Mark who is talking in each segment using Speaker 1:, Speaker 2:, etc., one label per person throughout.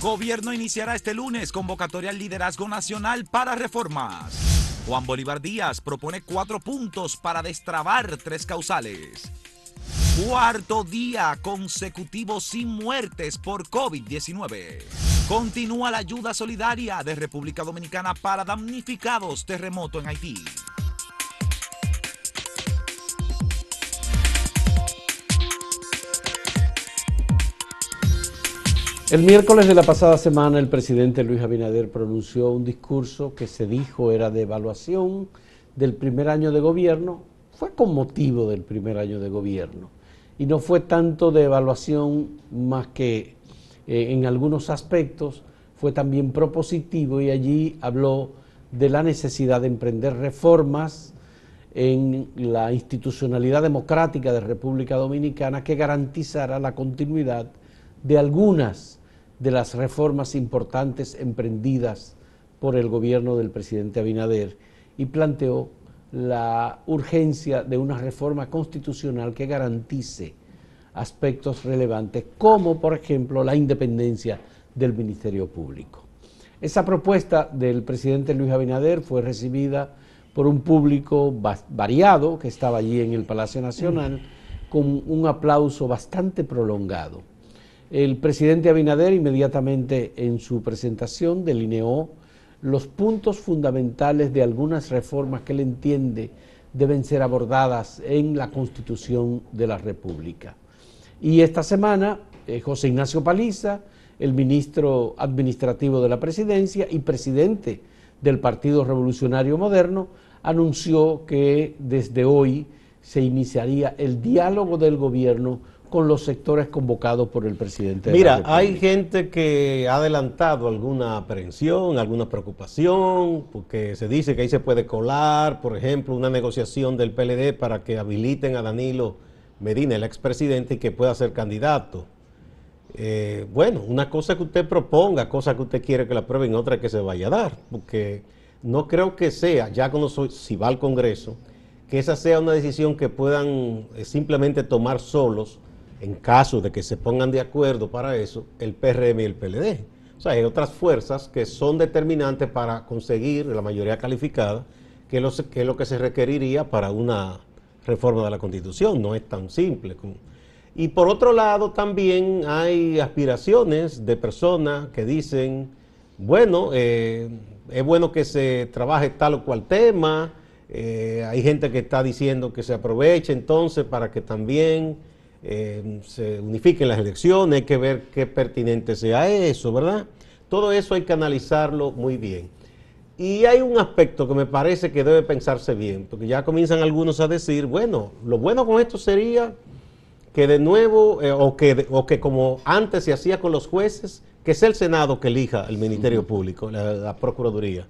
Speaker 1: Gobierno iniciará este lunes convocatoria al liderazgo nacional para reformas. Juan Bolívar Díaz propone cuatro puntos para destrabar tres causales. Cuarto día consecutivo sin muertes por COVID-19. Continúa la ayuda solidaria de República Dominicana para damnificados terremoto en Haití.
Speaker 2: El miércoles de la pasada semana el presidente Luis Abinader pronunció un discurso que se dijo era de evaluación del primer año de gobierno, fue con motivo del primer año de gobierno. Y no fue tanto de evaluación más que eh, en algunos aspectos, fue también propositivo y allí habló de la necesidad de emprender reformas en la institucionalidad democrática de República Dominicana que garantizara la continuidad de algunas de las reformas importantes emprendidas por el gobierno del presidente Abinader y planteó la urgencia de una reforma constitucional que garantice aspectos relevantes, como por ejemplo la independencia del Ministerio Público. Esa propuesta del presidente Luis Abinader fue recibida por un público variado que estaba allí en el Palacio Nacional con un aplauso bastante prolongado. El presidente Abinader inmediatamente en su presentación delineó los puntos fundamentales de algunas reformas que él entiende deben ser abordadas en la Constitución de la República. Y esta semana, eh, José Ignacio Paliza, el ministro administrativo de la presidencia y presidente del Partido Revolucionario Moderno, anunció que desde hoy se iniciaría el diálogo del gobierno con los sectores convocados por el presidente.
Speaker 3: Mira, hay gente que ha adelantado alguna aprehensión, alguna preocupación, porque se dice que ahí se puede colar, por ejemplo, una negociación del PLD para que habiliten a Danilo Medina, el expresidente, y que pueda ser candidato. Eh, bueno, una cosa que usted proponga, cosa que usted quiere que la aprueben, otra que se vaya a dar, porque no creo que sea, ya cuando soy, si va al Congreso, que esa sea una decisión que puedan eh, simplemente tomar solos en caso de que se pongan de acuerdo para eso, el PRM y el PLD. O sea, hay otras fuerzas que son determinantes para conseguir la mayoría calificada, que es lo que se requeriría para una reforma de la Constitución. No es tan simple. Y por otro lado, también hay aspiraciones de personas que dicen, bueno, eh, es bueno que se trabaje tal o cual tema. Eh, hay gente que está diciendo que se aproveche entonces para que también eh, se unifiquen las elecciones, hay que ver qué pertinente sea eso, ¿verdad? Todo eso hay que analizarlo muy bien. Y hay un aspecto que me parece que debe pensarse bien, porque ya comienzan algunos a decir, bueno, lo bueno con esto sería que de nuevo, eh, o, que, o que como antes se hacía con los jueces, que sea el Senado que elija el Ministerio Público, la Procuraduría.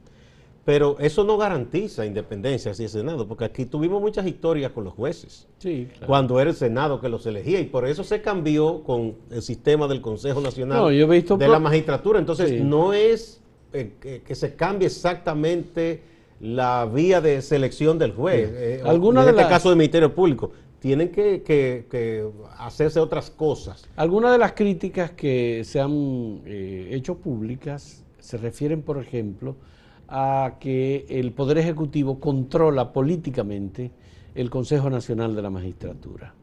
Speaker 3: Pero eso no garantiza independencia si es Senado, porque aquí tuvimos muchas historias con los jueces. Sí, Cuando era el Senado que los elegía, y por eso se cambió con el sistema del Consejo Nacional de la Magistratura. Entonces, no es eh, que, se cambie exactamente la vía de selección del juez. Eh, en este caso del Ministerio Público. Tienen que, hacerse otras cosas.
Speaker 2: Algunas de las críticas que se han eh, hecho públicas se refieren, por ejemplo, a que el Poder Ejecutivo controla políticamente el Consejo Nacional de la Magistratura.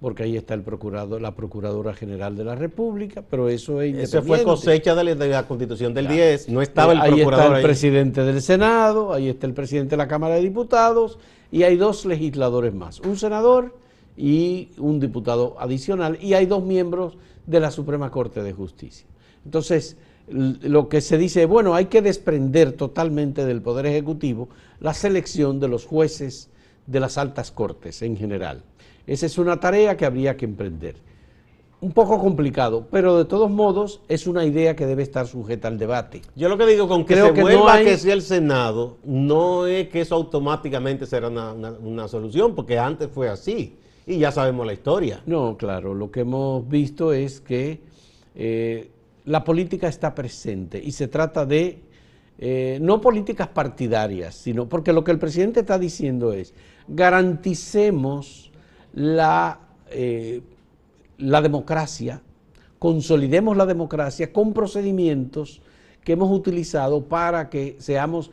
Speaker 2: Porque ahí está el procurador, la Procuradora General de la República, pero eso es
Speaker 3: Eso fue cosecha de la, Constitución del 10, no estaba el
Speaker 2: ahí está el presidente del Senado, ahí está el presidente de la Cámara de Diputados y hay dos legisladores más, un senador y un diputado adicional y hay dos miembros de la Suprema Corte de Justicia. Entonces, lo que se dice, bueno, hay que desprender totalmente del Poder Ejecutivo la selección de los jueces de las altas cortes en general. Esa es una tarea que habría que emprender. Un poco complicado, pero de todos modos es una idea que debe estar sujeta al debate.
Speaker 3: Yo lo que digo con que se vuelva que sea el Senado, no es que eso automáticamente será una, solución, porque antes fue así y ya sabemos la historia.
Speaker 2: No, claro, lo que hemos visto es que eh, la política está presente y se trata de eh, no políticas partidarias, sino porque lo que el presidente está diciendo es garanticemos la, eh, la democracia consolidemos la democracia con procedimientos que hemos utilizado para que seamos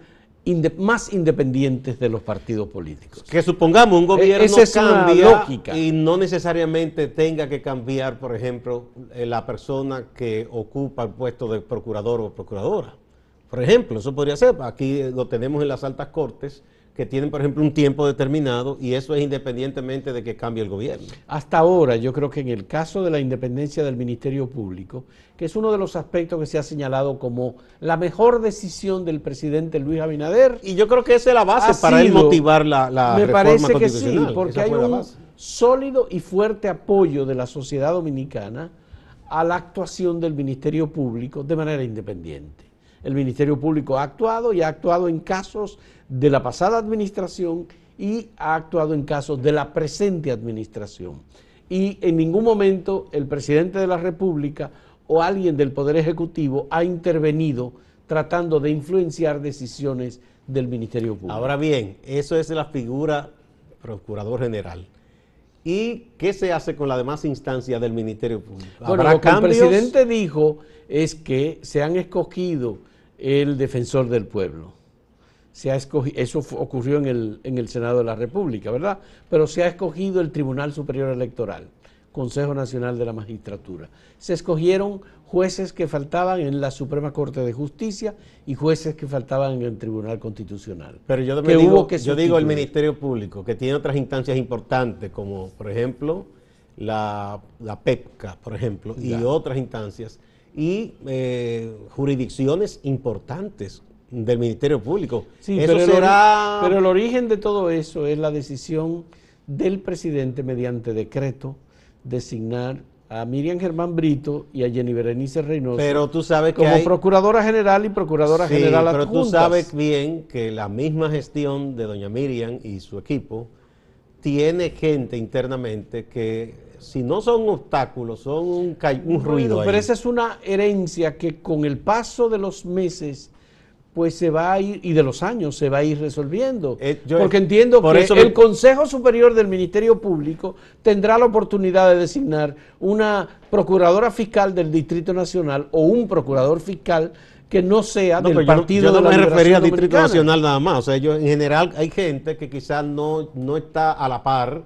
Speaker 2: más independientes de los partidos políticos.
Speaker 3: Que supongamos un gobierno es cambia y no necesariamente tenga que cambiar, por ejemplo, eh, la persona que ocupa el puesto de procurador o procuradora. Por ejemplo, eso podría ser, aquí lo tenemos en las altas cortes, que tienen, por ejemplo, un tiempo determinado y eso es independientemente de que cambie el gobierno.
Speaker 2: Hasta ahora, yo creo que en el caso de la independencia del Ministerio Público, que es uno de los aspectos que se ha señalado como la mejor decisión del presidente Luis Abinader.
Speaker 3: Y yo creo que esa es la base para motivar la, la
Speaker 2: me parece que sí, porque hay un sólido y fuerte apoyo de la sociedad dominicana a la actuación del Ministerio Público de manera independiente. El Ministerio Público ha actuado y ha actuado en casos de la pasada administración y ha actuado en casos de la presente administración. Y en ningún momento el presidente de la República o alguien del Poder Ejecutivo ha intervenido tratando de influenciar decisiones del Ministerio Público.
Speaker 3: Ahora bien, eso es la figura Procurador General. ¿Y qué se hace con la demás instancia del Ministerio Público?
Speaker 2: Bueno, lo que el presidente dijo es que se han escogido el defensor del pueblo. Se ha escogido, eso ocurrió en el, en el Senado de la República, ¿verdad? Pero se ha escogido el Tribunal Superior Electoral, Consejo Nacional de la Magistratura. Se escogieron jueces que faltaban en la Suprema Corte de Justicia y jueces que faltaban en el Tribunal Constitucional.
Speaker 3: Pero yo, digo, yo digo el Ministerio Público, que tiene otras instancias importantes, como por ejemplo la, la PEPCA, por ejemplo, y otras instancias y eh, jurisdicciones importantes del Ministerio Público.
Speaker 2: Sí, pero, será... el, pero el origen de todo eso es la decisión del presidente mediante decreto designar a Miriam Germán Brito y a Jenny Berenice Reynoso
Speaker 3: pero tú sabes
Speaker 2: como procuradora general y procuradora sí, general
Speaker 3: pero tú sabes bien que la misma gestión de doña Miriam y su equipo tiene gente internamente que si no son obstáculos, son un, un ruido.
Speaker 2: Pero esa es una herencia que con el paso de los meses pues se va a ir, y de los años se va a ir resolviendo. Eh, Porque entiendo que el Consejo Superior del Ministerio Público tendrá la oportunidad de designar una procuradora fiscal del Distrito Nacional o un procurador fiscal que no sea del partido
Speaker 3: yo,
Speaker 2: yo
Speaker 3: no me refería al Distrito Nacional nada más. O sea, yo, en general hay gente que quizás no, no está a la par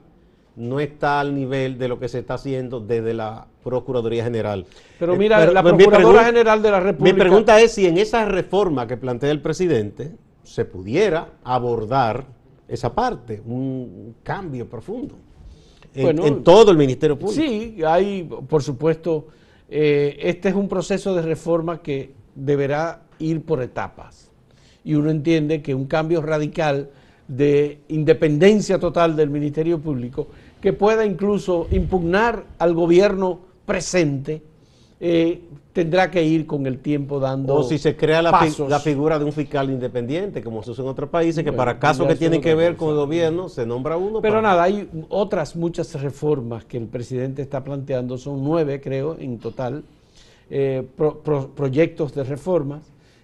Speaker 3: no está al nivel de lo que se está haciendo desde la Procuraduría General.
Speaker 2: Pero eh, mira, la Procuradora General de la República...
Speaker 3: Mi pregunta es si en esa reforma que plantea el presidente se pudiera abordar esa parte, un cambio profundo en, todo el Ministerio Público.
Speaker 2: Sí, hay, por supuesto, eh, este es un proceso de reforma que deberá ir por etapas. Y uno entiende que un cambio radical de independencia total del Ministerio Público que pueda incluso impugnar al gobierno presente, eh, tendrá que ir con el tiempo dando.
Speaker 3: O si se crea la, figura de un fiscal independiente, como se usa en otros países, que para casos que tienen que ver con el gobierno se nombra uno.
Speaker 2: Pero nada, hay otras muchas reformas que el presidente está planteando, son nueve, creo, en total, eh, proyectos de reformas.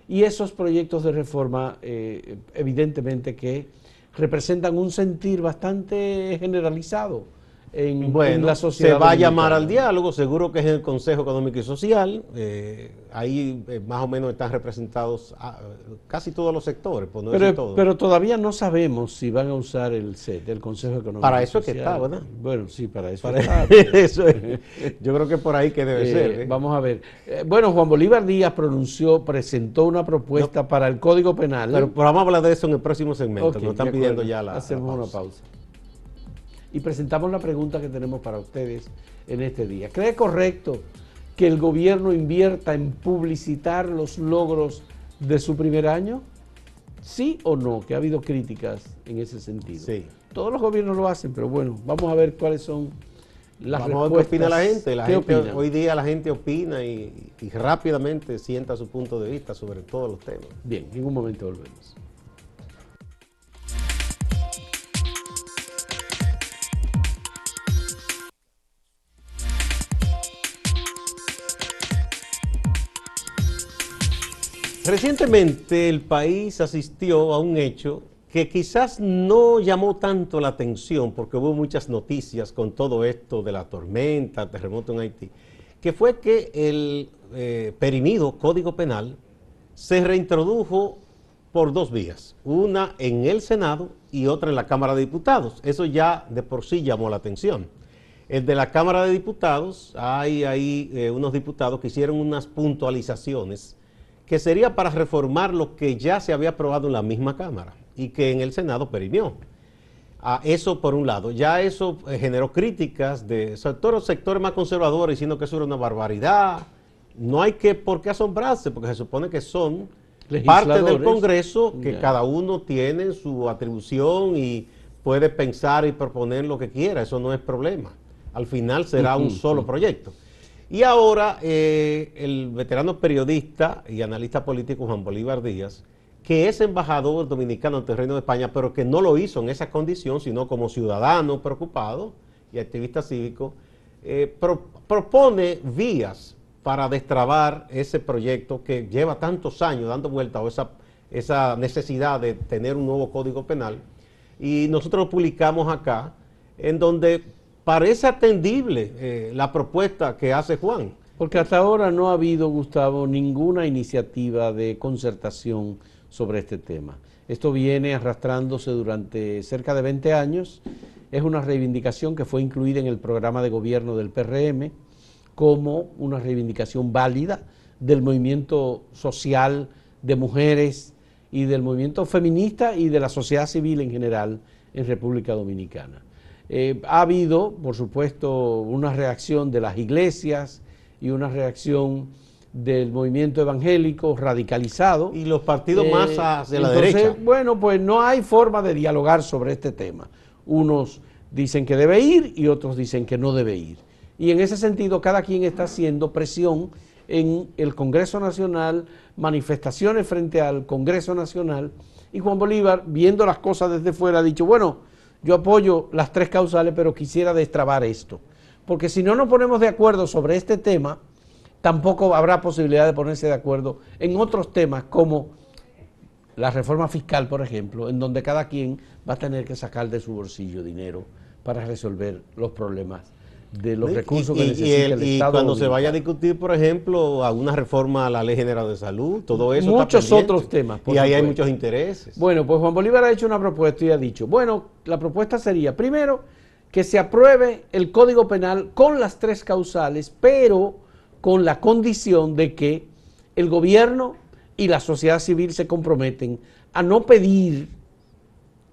Speaker 2: Y esos proyectos de reforma, eh, evidentemente que representan un sentir bastante generalizado en, la sociedad.
Speaker 3: Se va a llamar al diálogo, seguro que es en el Consejo Económico y Social. Eh, ahí eh, más o menos están representados ah, casi todos los sectores,
Speaker 2: pero, pero todavía no sabemos si van a usar el CET, el Consejo Económico
Speaker 3: Para eso es que está, ¿verdad?
Speaker 2: Bueno, sí, para eso está.
Speaker 3: eso Yo creo que por ahí que debe eh, ser.
Speaker 2: Vamos a ver. bueno, Juan Bolívar Díaz pronunció, presentó una propuesta para el Código Penal.
Speaker 3: Pero, vamos a hablar de eso en el próximo segmento. Nos están pidiendo ya la.
Speaker 2: Hacemos una pausa y presentamos la pregunta que tenemos para ustedes en este día. ¿Cree correcto que el gobierno invierta en publicitar los logros de su primer año? ¿Sí o no? Que ha habido críticas en ese sentido.
Speaker 3: Sí.
Speaker 2: Todos los gobiernos lo hacen, pero bueno, vamos a ver cuáles son las
Speaker 3: vamos
Speaker 2: respuestas.
Speaker 3: A ver qué opina la gente. La gente hoy día la gente opina y, y rápidamente sienta su punto de vista sobre todos los temas.
Speaker 2: Bien, en un momento volvemos.
Speaker 3: Recientemente el país asistió a un hecho que quizás no llamó tanto la atención porque hubo muchas noticias con todo esto de la tormenta, terremoto en Haití, que fue que el eh, perimido Código Penal se reintrodujo por dos vías, una en el Senado y otra en la Cámara de Diputados. Eso ya de por sí llamó la atención. El de la Cámara de Diputados, hay ahí eh, unos diputados que hicieron unas puntualizaciones que sería para reformar lo que ya se había aprobado en la misma Cámara y que en el Senado perimió. Ah, eso por un lado. Ya eso eh, generó críticas de sectores, sectores más conservadores diciendo que eso era una barbaridad. No hay que por qué asombrarse, porque se supone que son parte del Congreso, que cada uno tiene su atribución y puede pensar y proponer lo que quiera. Eso no es problema. Al final será un solo proyecto. Y ahora eh, el veterano periodista y analista político Juan Bolívar Díaz que es embajador dominicano ante el Reino de España, pero que no lo hizo en esa condición, sino como ciudadano preocupado y activista cívico, eh, propone vías para destrabar ese proyecto que lleva tantos años dando vuelta o esa, esa necesidad de tener un nuevo código penal. Y nosotros lo publicamos acá, en donde parece atendible eh, la propuesta que hace Juan.
Speaker 2: Porque hasta ahora no ha habido, Gustavo, ninguna iniciativa de concertación sobre este tema. Esto viene arrastrándose durante cerca de 20 años. Es una reivindicación que fue incluida en el programa de gobierno del PRM como una reivindicación válida del movimiento social de mujeres y del movimiento feminista y de la sociedad civil en general en República Dominicana. Eh, ha habido, por supuesto, una reacción de las iglesias y una reacción del movimiento evangélico radicalizado.
Speaker 3: Y los partidos más eh, hacia la derecha.
Speaker 2: Bueno, pues no hay forma de dialogar sobre este tema. Unos dicen que debe ir y otros dicen que no debe ir. Y en ese sentido, cada quien está haciendo presión en el Congreso Nacional, manifestaciones frente al Congreso Nacional. Y Juan Bolívar, viendo las cosas desde fuera, ha dicho, bueno, yo apoyo las tres causales, pero quisiera destrabar esto. Porque si no nos ponemos de acuerdo sobre este tema, tampoco habrá posibilidad de ponerse de acuerdo en otros temas como la reforma fiscal, por ejemplo, en donde cada quien va a tener que sacar de su bolsillo dinero para resolver los problemas de los recursos que necesita el, Estado.
Speaker 3: Y cuando se vaya a discutir, por ejemplo, alguna reforma a la Ley General de Salud, todo eso.
Speaker 2: Muchos otros temas.
Speaker 3: y ahí hay muchos intereses.
Speaker 2: Bueno, pues Juan Bolívar ha hecho una propuesta y ha dicho, bueno, la propuesta sería, primero, que se apruebe el Código Penal con las tres causales, pero con la condición de que el gobierno y la sociedad civil se comprometen a no pedir,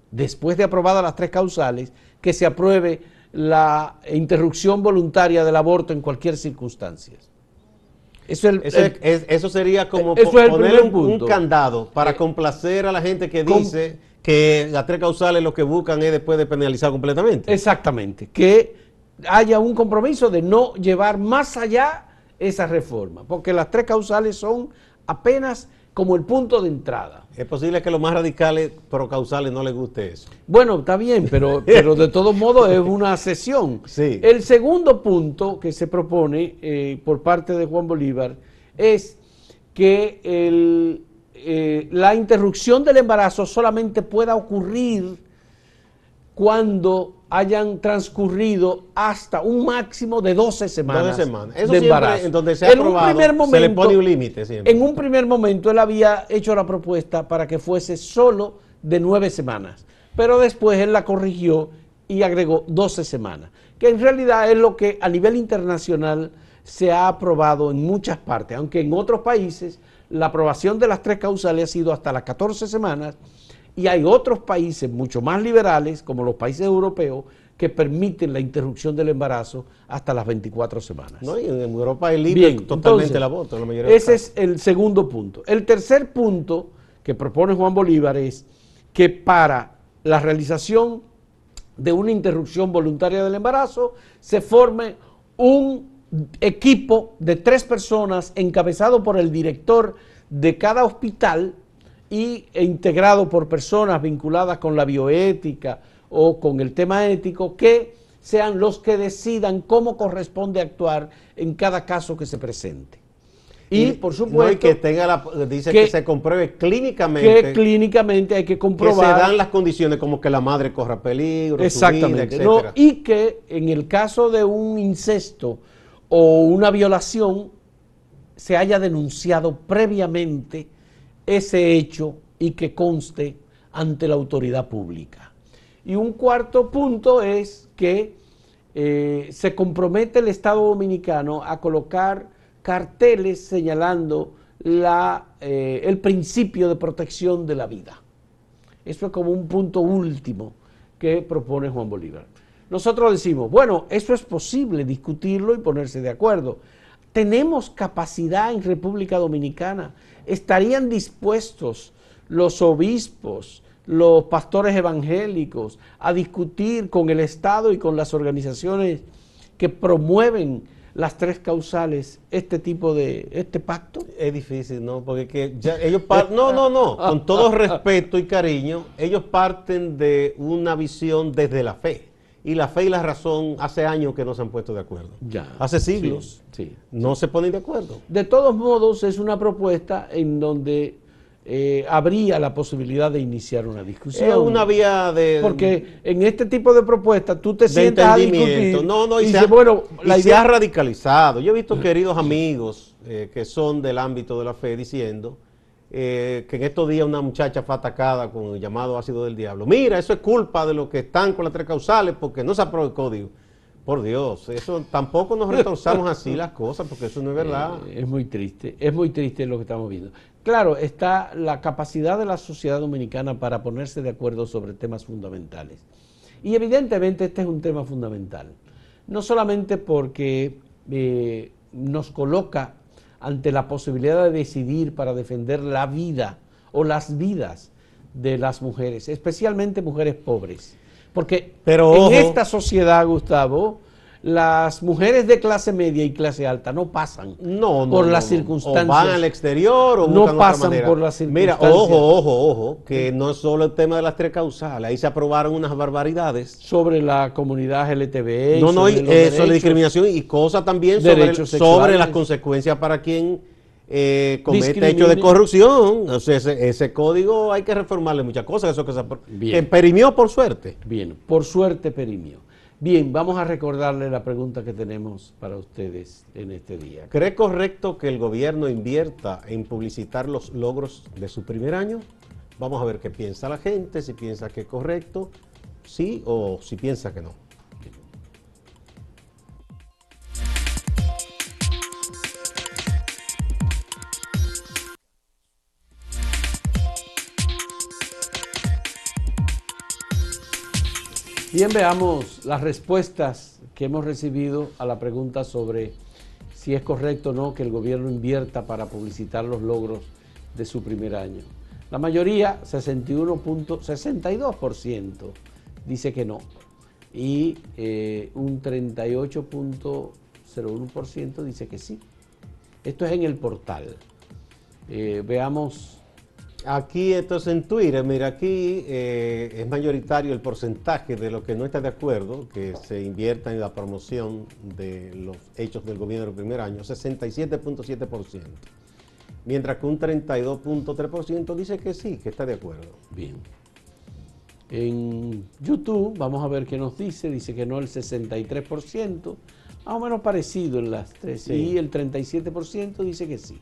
Speaker 2: después de aprobadas las tres causales, que se apruebe la interrupción voluntaria del aborto en cualquier circunstancia.
Speaker 3: Eso, eso sería como poner un, candado para complacer a la gente que dice que las tres causales lo que buscan es después de penalizar completamente.
Speaker 2: Exactamente, que haya un compromiso de no llevar más allá esa reforma, porque las tres causales son apenas como el punto de entrada.
Speaker 3: Es posible que los más radicales pro causales no les guste eso.
Speaker 2: Bueno, está bien, pero, pero de todos modos es una sesión.
Speaker 3: Sí.
Speaker 2: El segundo punto que se propone eh, por parte de Juan Bolívar es que eh, la interrupción del embarazo solamente pueda ocurrir cuando hayan transcurrido hasta un máximo de 12 semanas.
Speaker 3: 12 semanas. Eso de siempre, en donde se ha aprobado, se le pone un límite siempre.
Speaker 2: En un primer momento él había hecho la propuesta para que fuese solo de 9 semanas, pero después él la corrigió y agregó 12 semanas, que en realidad es lo que a nivel internacional se ha aprobado en muchas partes, aunque en otros países la aprobación de las tres causales ha sido hasta las 14 semanas y hay otros países mucho más liberales, como los países europeos, que permiten la interrupción del embarazo hasta las 24 semanas.
Speaker 3: No, y en Europa es libre totalmente el aborto.
Speaker 2: ese es el segundo punto. El tercer punto que propone Juan Bolívar es que para la realización de una interrupción voluntaria del embarazo se forme un equipo de tres personas encabezado por el director de cada hospital y e integrado por personas vinculadas con la bioética o con el tema ético, que sean los que decidan cómo corresponde actuar en cada caso que se presente.
Speaker 3: Y, por supuesto. que tenga la, dice que, se compruebe clínicamente.
Speaker 2: Que clínicamente hay que comprobar.
Speaker 3: Que se dan las condiciones como que la madre corra peligro,
Speaker 2: exactamente, y que en el caso de un incesto o una violación se haya denunciado previamente ese hecho y que conste ante la autoridad pública. Y un cuarto punto es que eh, se compromete el Estado Dominicano a colocar carteles señalando la, eh, el principio de protección de la vida. Eso es como un punto último que propone Juan Bolívar. Nosotros decimos, bueno, eso es posible discutirlo y ponerse de acuerdo. Tenemos capacidad en República Dominicana. ¿Estarían dispuestos los obispos, los pastores evangélicos a discutir con el Estado y con las organizaciones que promueven las tres causales este tipo de este pacto?
Speaker 3: Es difícil, ¿no? Porque que ya ellos no, no, no, con todo respeto y cariño, ellos parten de una visión desde la fe. Y la fe y la razón hace años que no se han puesto de acuerdo.
Speaker 2: Ya.
Speaker 3: Hace siglos.
Speaker 2: Sí,
Speaker 3: no se ponen de acuerdo.
Speaker 2: De todos modos, es una propuesta en donde eh, habría la posibilidad de iniciar una discusión. Es
Speaker 3: una vía de...
Speaker 2: Porque en este tipo de propuestas tú te sientas a discutir
Speaker 3: no, no, y, se, ha, bueno, la idea... ha radicalizado. Yo he visto queridos amigos eh, que son del ámbito de la fe diciendo eh, que en estos días una muchacha fue atacada con el llamado ácido del diablo. Mira, eso es culpa de los que están con las tres causales porque no se aprobó el código. Por Dios, eso tampoco nos retorzamos así las cosas, porque eso no es verdad.
Speaker 2: es muy triste, es muy triste lo que estamos viendo. Claro, está la capacidad de la sociedad dominicana para ponerse de acuerdo sobre temas fundamentales. Y evidentemente este es un tema fundamental, no solamente porque eh, nos coloca ante la posibilidad de decidir para defender la vida o las vidas de las mujeres, especialmente mujeres pobres. Porque en esta sociedad, Gustavo, las mujeres de clase media y clase alta no pasan por las circunstancias. O
Speaker 3: van al exterior o
Speaker 2: no pasan por las circunstancias.
Speaker 3: Mira, ojo, ojo, ojo, que no es solo el tema de las tres causales, ahí se aprobaron unas barbaridades.
Speaker 2: Sobre la comunidad LTV.
Speaker 3: No, no, y, eh, sobre discriminación y cosas también sobre, sobre las consecuencias para quien eh, comete hechos de corrupción. O sea, ese, código hay que reformarle muchas cosas, eso que, se, que perimió por suerte.
Speaker 2: Bien, por suerte perimió. Bien, vamos a recordarle la pregunta que tenemos para ustedes en este día.
Speaker 3: ¿Cree correcto que el gobierno invierta en publicitar los logros de su primer año? Vamos a ver qué piensa la gente, si piensa que es correcto, sí o si piensa que no.
Speaker 2: Bien, veamos las respuestas que hemos recibido a la pregunta sobre si es correcto o no que el gobierno invierta para publicitar los logros de su primer año. La mayoría, 61.62%, dice que no. Y eh, un 38.01% dice que sí. Esto es en el portal. Eh, veamos
Speaker 3: Aquí, entonces en Twitter, mira, aquí eh, es mayoritario el porcentaje de los que no está de acuerdo que se invierta en la promoción de los hechos del gobierno del primer año, 67.7%. Mientras que un 32.3% dice que sí, que está de acuerdo.
Speaker 2: Bien. En YouTube, vamos a ver qué nos dice, dice que no el 63%, más o menos parecido en las tres, y el 37% dice que sí.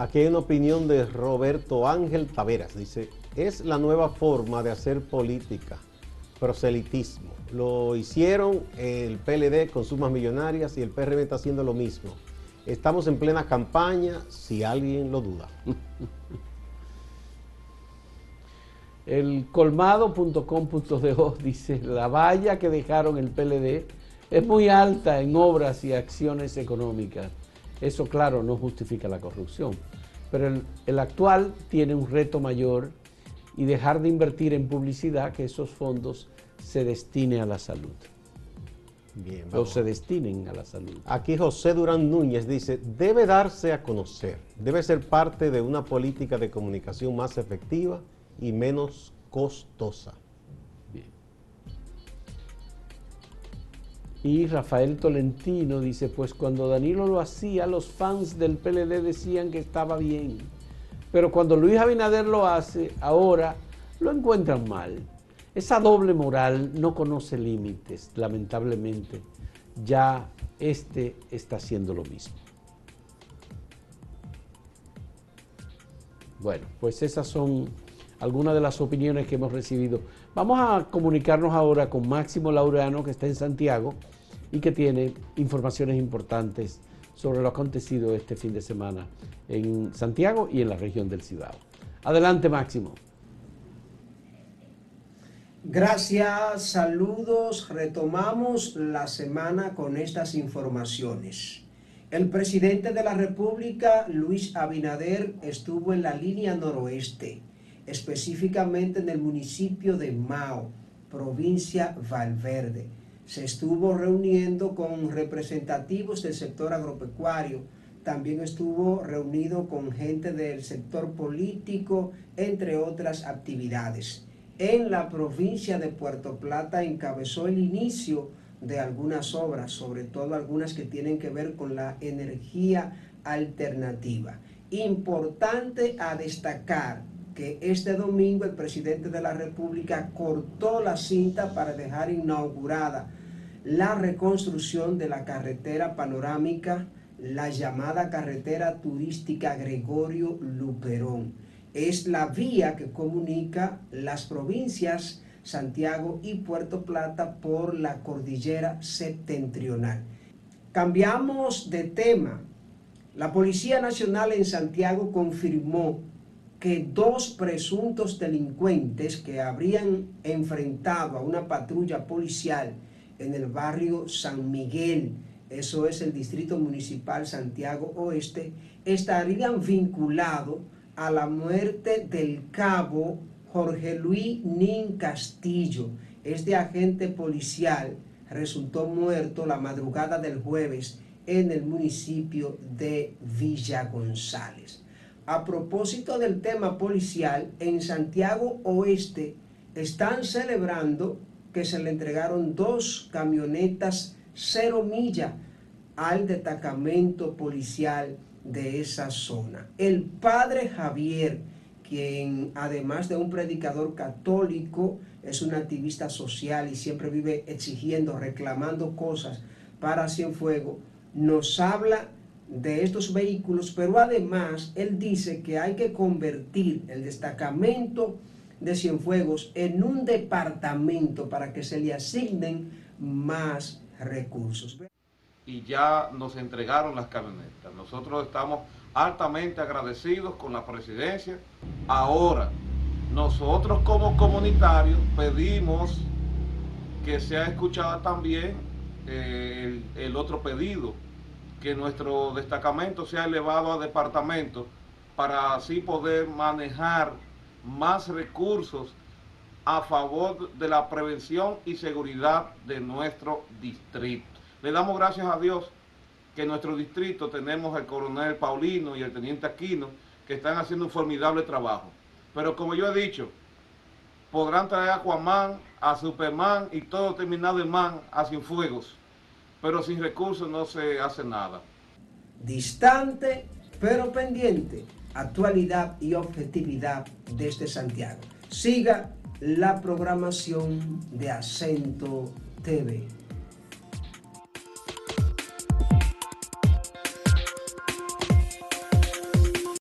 Speaker 3: Aquí hay una opinión de Roberto Ángel Taveras. Dice, es la nueva forma de hacer política, proselitismo. Lo hicieron el PLD con sumas millonarias y el PRM está haciendo lo mismo. Estamos en plena campaña, si alguien lo duda.
Speaker 2: El colmado.com.de dice, la valla que dejaron el PLD es muy alta en obras y acciones económicas. Eso, claro, no justifica la corrupción. Pero el, actual tiene un reto mayor y dejar de invertir en publicidad, que esos fondos se destinen a la salud. Bien, o se destinen a la salud.
Speaker 3: Aquí José Durán Núñez dice, debe darse a conocer, debe ser parte de una política de comunicación más efectiva y menos costosa.
Speaker 2: Y Rafael Tolentino dice, pues cuando Danilo lo hacía, los fans del PLD decían que estaba bien. Pero cuando Luis Abinader lo hace, ahora lo encuentran mal. esa doble moral no conoce límites, lamentablemente. Ya este está haciendo lo mismo. Bueno, pues esas son algunas de las opiniones que hemos recibido. Vamos a comunicarnos ahora con Máximo Laureano, que está en Santiago y que tiene informaciones importantes sobre lo acontecido este fin de semana en Santiago y en la región del Cibao. Adelante, Máximo.
Speaker 4: Gracias, saludos. Retomamos la semana con estas informaciones. El presidente de la República, Luis Abinader, estuvo en la línea noroeste, específicamente en el municipio de Mao, provincia Valverde. Se estuvo reuniendo con representativos del sector agropecuario, también estuvo reunido con gente del sector político, entre otras actividades. En la provincia de Puerto Plata encabezó el inicio de algunas obras, sobre todo algunas que tienen que ver con la energía alternativa. Importante a destacar este domingo el presidente de la República cortó la cinta para dejar inaugurada la reconstrucción de la carretera panorámica, la llamada carretera turística Gregorio Luperón. Es la vía que comunica las provincias Santiago y Puerto Plata por la cordillera septentrional. Cambiamos de tema. La Policía Nacional en Santiago confirmó que dos presuntos delincuentes que habrían enfrentado a una patrulla policial en el barrio San Miguel, eso es el Distrito Municipal Santiago Oeste, estarían vinculados a la muerte del cabo Jorge Luis Nin Castillo, este agente policial, resultó muerto la madrugada del jueves en el municipio de Villa González. A propósito del tema policial, en Santiago Oeste están celebrando que se le entregaron dos camionetas cero milla al destacamento policial de esa zona. El padre Javier, quien además de un predicador católico, es un activista social y siempre vive exigiendo, reclamando cosas para Cienfuegos, nos habla de estos vehículos, pero además él dice que hay que convertir el destacamento de Cienfuegos en un departamento para que se le asignen más recursos.
Speaker 5: Y ya nos entregaron las camionetas. Nosotros estamos altamente agradecidos con la presidencia. Ahora, nosotros como comunitarios pedimos que sea escuchada también eh, el, el otro pedido, que nuestro destacamento sea elevado a departamento para así poder manejar más recursos a favor de la prevención y seguridad de nuestro distrito. Le damos gracias a Dios que en nuestro distrito tenemos al coronel Paulino y el teniente Aquino que están haciendo un formidable trabajo. Pero como yo he dicho, podrán traer a Aquaman, a Superman y todo terminado en man a fuegos, pero sin recursos no se hace nada.
Speaker 4: Distante pero pendiente, actualidad y objetividad desde Santiago. Siga la programación de Acento TV.